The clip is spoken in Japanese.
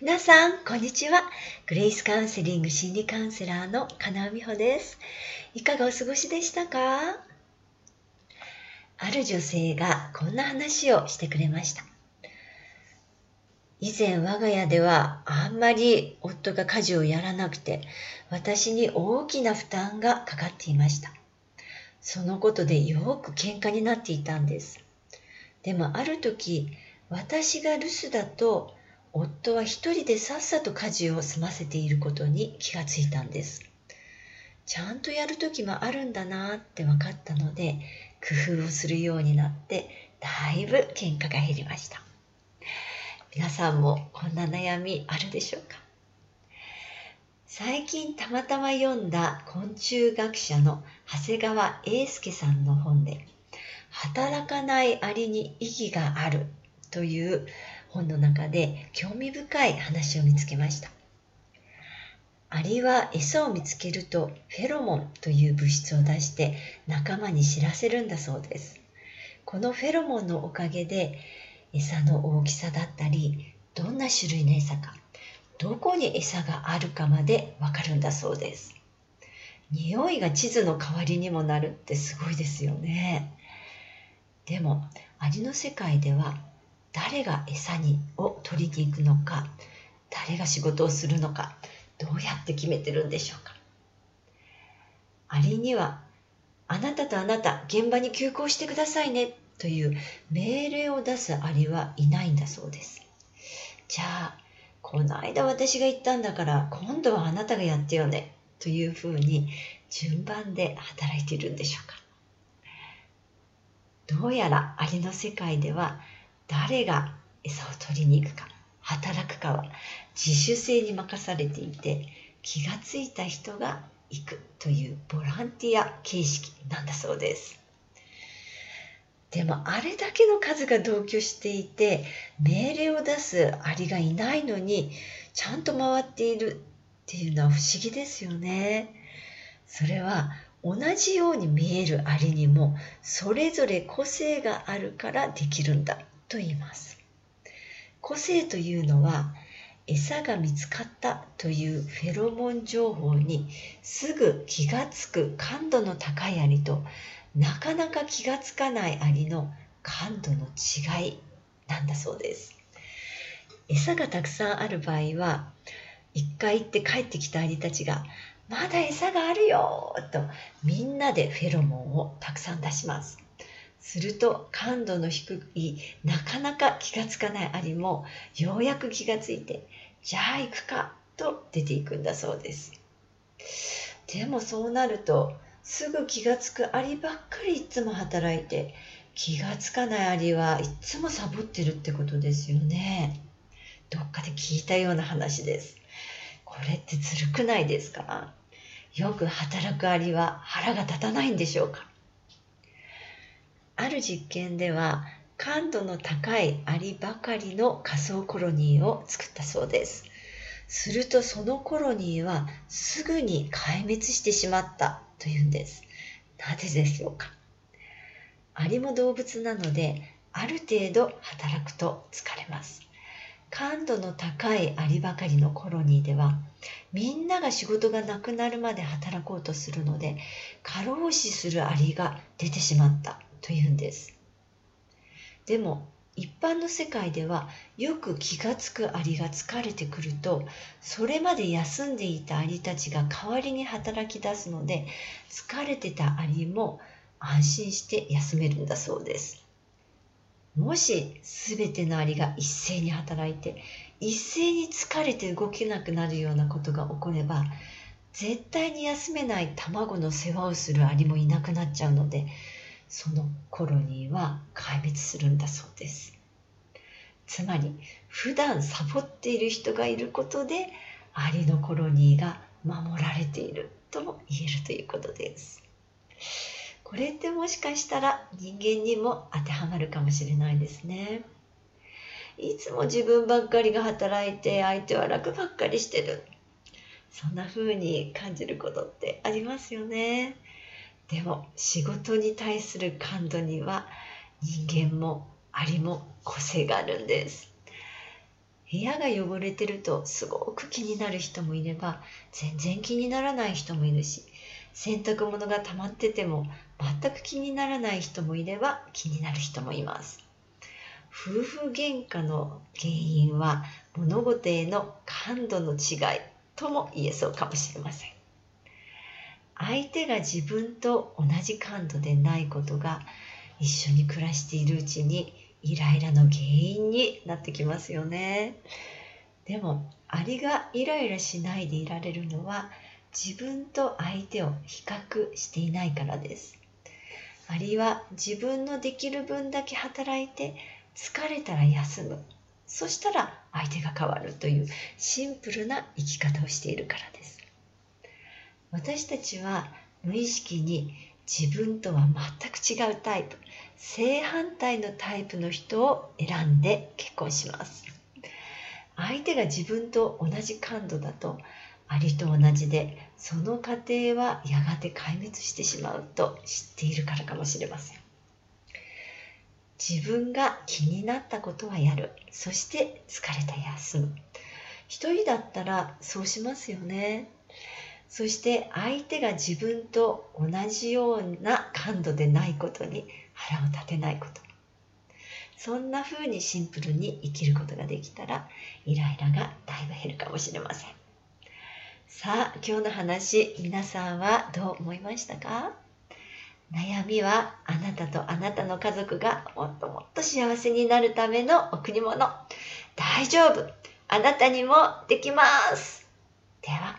皆さん、こんにちは。グレイスカウンセリング心理カウンセラーの金尾美穂です。いかがお過ごしでしたか？ある女性がこんな話をしてくれました。以前我が家ではあんまり夫が家事をやらなくて私に大きな負担がかかっていました。そのことでよく喧嘩になっていたんです。でもある時私が留守だと夫は一人でさっさと家事を済ませていることに気がついたんです。ちゃんとやる時もあるんだなって分かったので工夫をするようになってだいぶ喧嘩が減りました。皆さんもこんな悩みあるでしょうか？最近たまたま読んだ昆虫学者の長谷川英介さんの本で働かないアリに意義があるという本の中で興味深い話を見つけました。アリは餌を見つけるとフェロモンという物質を出して仲間に知らせるんだそうです。このフェロモンのおかげで餌の大きさだったり、どんな種類の餌か、どこに餌があるかまでわかるんだそうです。匂いが地図の代わりにもなるってすごいですよね。でも、アリの世界では誰が餌にを取りに行くのか誰が仕事をするのかどうやって決めてるんでしょうか。アリにはあなたとあなた現場に急行してくださいねという命令を出すアリはいないんだそうです。じゃあこの間私が言ったんだから今度はあなたがやってよねというふうに順番で働いているんでしょうか。どうやらアリの世界では誰が餌を取りに行くか働くかは自主性に任されていて気がついた人が行くというボランティア形式なんだそうです。でもあれだけの数が同居していて命令を出すアリがいないのにちゃんと回っているっていうのは不思議ですよね。それは同じように見えるアリにもそれぞれ個性があるからできるんだ。と言います。個性というのは餌が見つかったというフェロモン情報にすぐ気がつく感度の高いアリとなかなか気がつかないアリの感度の違いなんだそうです。餌がたくさんある場合は一回行って帰ってきたアリたちがまだ餌があるよとみんなでフェロモンをたくさん出します。すると感度の低いなかなか気がつかないアリもようやく気がついてじゃあ行くかと出ていくんだそうです。でもそうなるとすぐ気がつくアリばっかりいつも働いて気がつかないアリはいつもサボってるってことですよね。どっかで聞いたような話です。これってずるくないですか？よく働くアリは腹が立たないんでしょうか？ある実験では感度の高いアリばかりの仮想コロニーを作ったそうです。するとそのコロニーはすぐに壊滅してしまったというんです。なぜでしょうか？アリも動物なのである程度働くと疲れます。感度の高いアリばかりのコロニーではみんなが仕事がなくなるまで働こうとするので過労死するアリが出てしまったというんです。でも一般の世界ではよく気がつくアリが疲れてくるとそれまで休んでいたアリたちが代わりに働き出すので疲れてたアリも安心して休めるんだそうです。もし全てのアリが一斉に働いて一斉に疲れて動けなくなるようなことが起これば絶対に休めない卵の世話をするアリもいなくなっちゃうのでそのコロニーは壊滅するんだそうです。つまり普段サボっている人がいることでアリのコロニーが守られているとも言えるということです。これってもしかしたら人間にも当てはまるかもしれないですね。いつも自分ばっかりが働いて相手は楽ばっかりしてる。そんな風に感じることってありますよね。でも仕事に対する感度には人間もアリも個性があるんです。部屋が汚れてるとすごく気になる人もいれば全然気にならない人もいるし洗濯物が溜まってても全く気にならない人もいれば気になる人もいます。夫婦喧嘩の原因は物事への感度の違いとも言えそうかもしれません。相手が自分と同じ感度でないことが一緒に暮らしているうちにイライラの原因になってきますよね。でもアリがイライラしないでいられるのは自分と相手を比較していないからです。アリは自分のできる分だけ働いて疲れたら休む。そしたら相手が変わるというシンプルな生き方をしているからです。私たちは無意識に自分とは全く違うタイプ正反対のタイプの人を選んで結婚します。相手が自分と同じ感度だとアリと同じでその過程はやがて壊滅してしまうと知っているからかもしれません。自分が気になったことはやる。そして疲れた休む。一人だったらそうしますよね。そして相手が自分と同じような感度でないことに腹を立てないこと。そんな風にシンプルに生きることができたらイライラがだいぶ減るかもしれません。さあ今日の話皆さんはどう思いましたか？悩みはあなたとあなたの家族がもっともっと幸せになるための贈り物。大丈夫。あなたにもできます。では